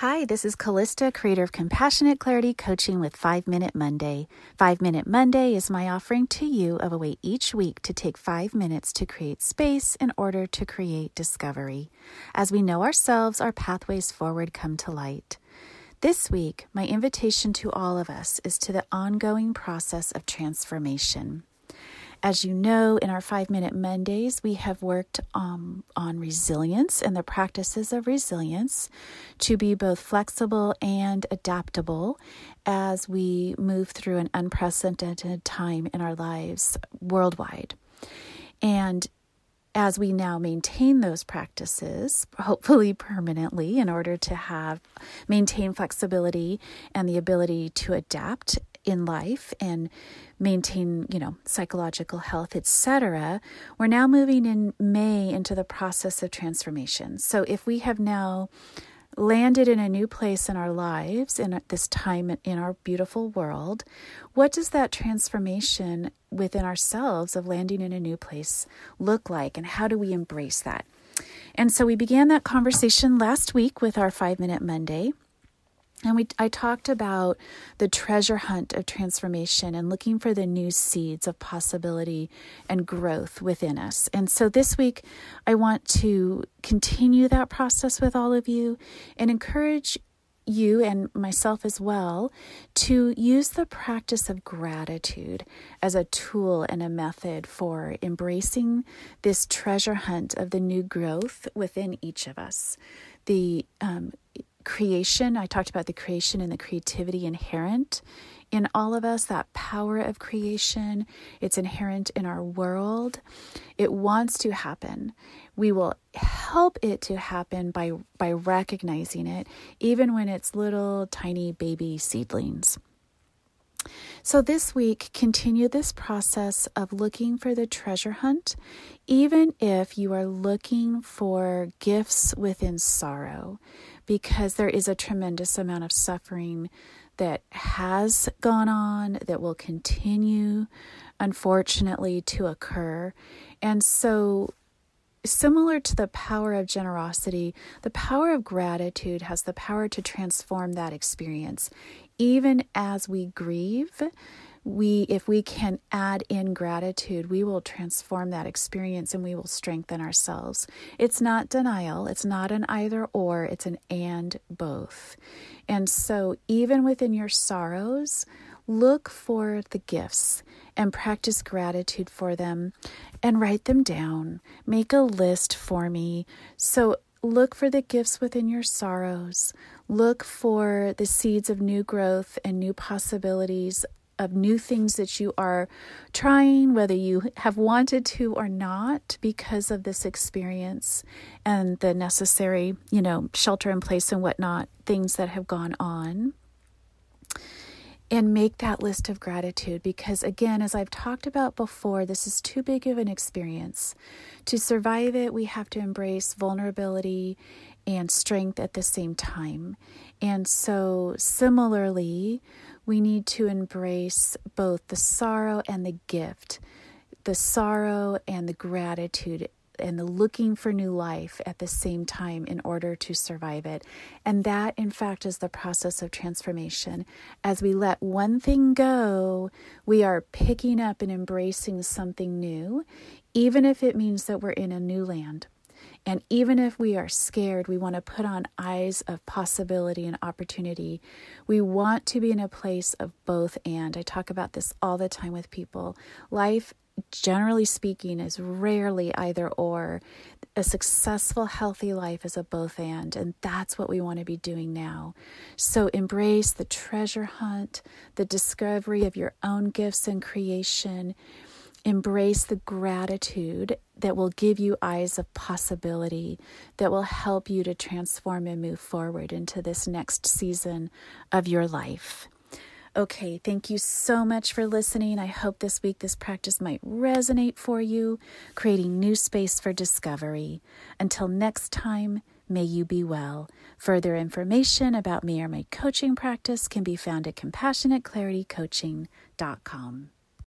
Hi, this is Callista, creator of Compassionate Clarity Coaching with 5 Minute Monday. 5 Minute Monday is my offering to you of a way each week to take 5 minutes to create space in order to create discovery. As we know ourselves, our pathways forward come to light. This week, my invitation to all of us is to the ongoing process of transformation. As you know, in our five minute Mondays, we have worked um, on resilience and the practices of resilience to be both flexible and adaptable as we move through an unprecedented time in our lives worldwide. And as we now maintain those practices, hopefully permanently, in order to have maintain flexibility and the ability to adapt in life and maintain, you know, psychological health, etc. We're now moving in May into the process of transformation. So if we have now landed in a new place in our lives in this time in our beautiful world, what does that transformation within ourselves of landing in a new place look like and how do we embrace that? And so we began that conversation last week with our 5 minute Monday. And we, I talked about the treasure hunt of transformation and looking for the new seeds of possibility and growth within us. And so this week, I want to continue that process with all of you and encourage you and myself as well to use the practice of gratitude as a tool and a method for embracing this treasure hunt of the new growth within each of us. The um, creation. I talked about the creation and the creativity inherent in all of us, that power of creation. It's inherent in our world. It wants to happen. We will help it to happen by, by recognizing it, even when it's little tiny baby seedlings. So, this week, continue this process of looking for the treasure hunt, even if you are looking for gifts within sorrow because there is a tremendous amount of suffering that has gone on, that will continue, unfortunately, to occur. And so, similar to the power of generosity, the power of gratitude has the power to transform that experience. Even as we grieve, we if we can add in gratitude we will transform that experience and we will strengthen ourselves. It's not denial it's not an either or it's an and both. And so even within your sorrows look for the gifts and practice gratitude for them and write them down. Make a list for me. So look for the gifts within your sorrows. Look for the seeds of new growth and new possibilities of new things that you are trying, whether you have wanted to or not, because of this experience and the necessary, you know, shelter in place and whatnot, things that have gone on. And make that list of gratitude because, again, as I've talked about before, this is too big of an experience. To survive it, we have to embrace vulnerability and strength at the same time. And so, similarly, we need to embrace both the sorrow and the gift, the sorrow and the gratitude and the looking for new life at the same time in order to survive it. And that, in fact, is the process of transformation. As we let one thing go, we are picking up and embracing something new, even if it means that we're in a new land. And even if we are scared, we want to put on eyes of possibility and opportunity. We want to be in a place of both and. I talk about this all the time with people. Life, generally speaking, is rarely either or. A successful, healthy life is a both and, and that's what we want to be doing now. So embrace the treasure hunt, the discovery of your own gifts and creation Embrace the gratitude that will give you eyes of possibility, that will help you to transform and move forward into this next season of your life. Okay, thank you so much for listening. I hope this week this practice might resonate for you, creating new space for discovery. Until next time, may you be well. Further information about me or my coaching practice can be found at compassionateclaritycoaching.com.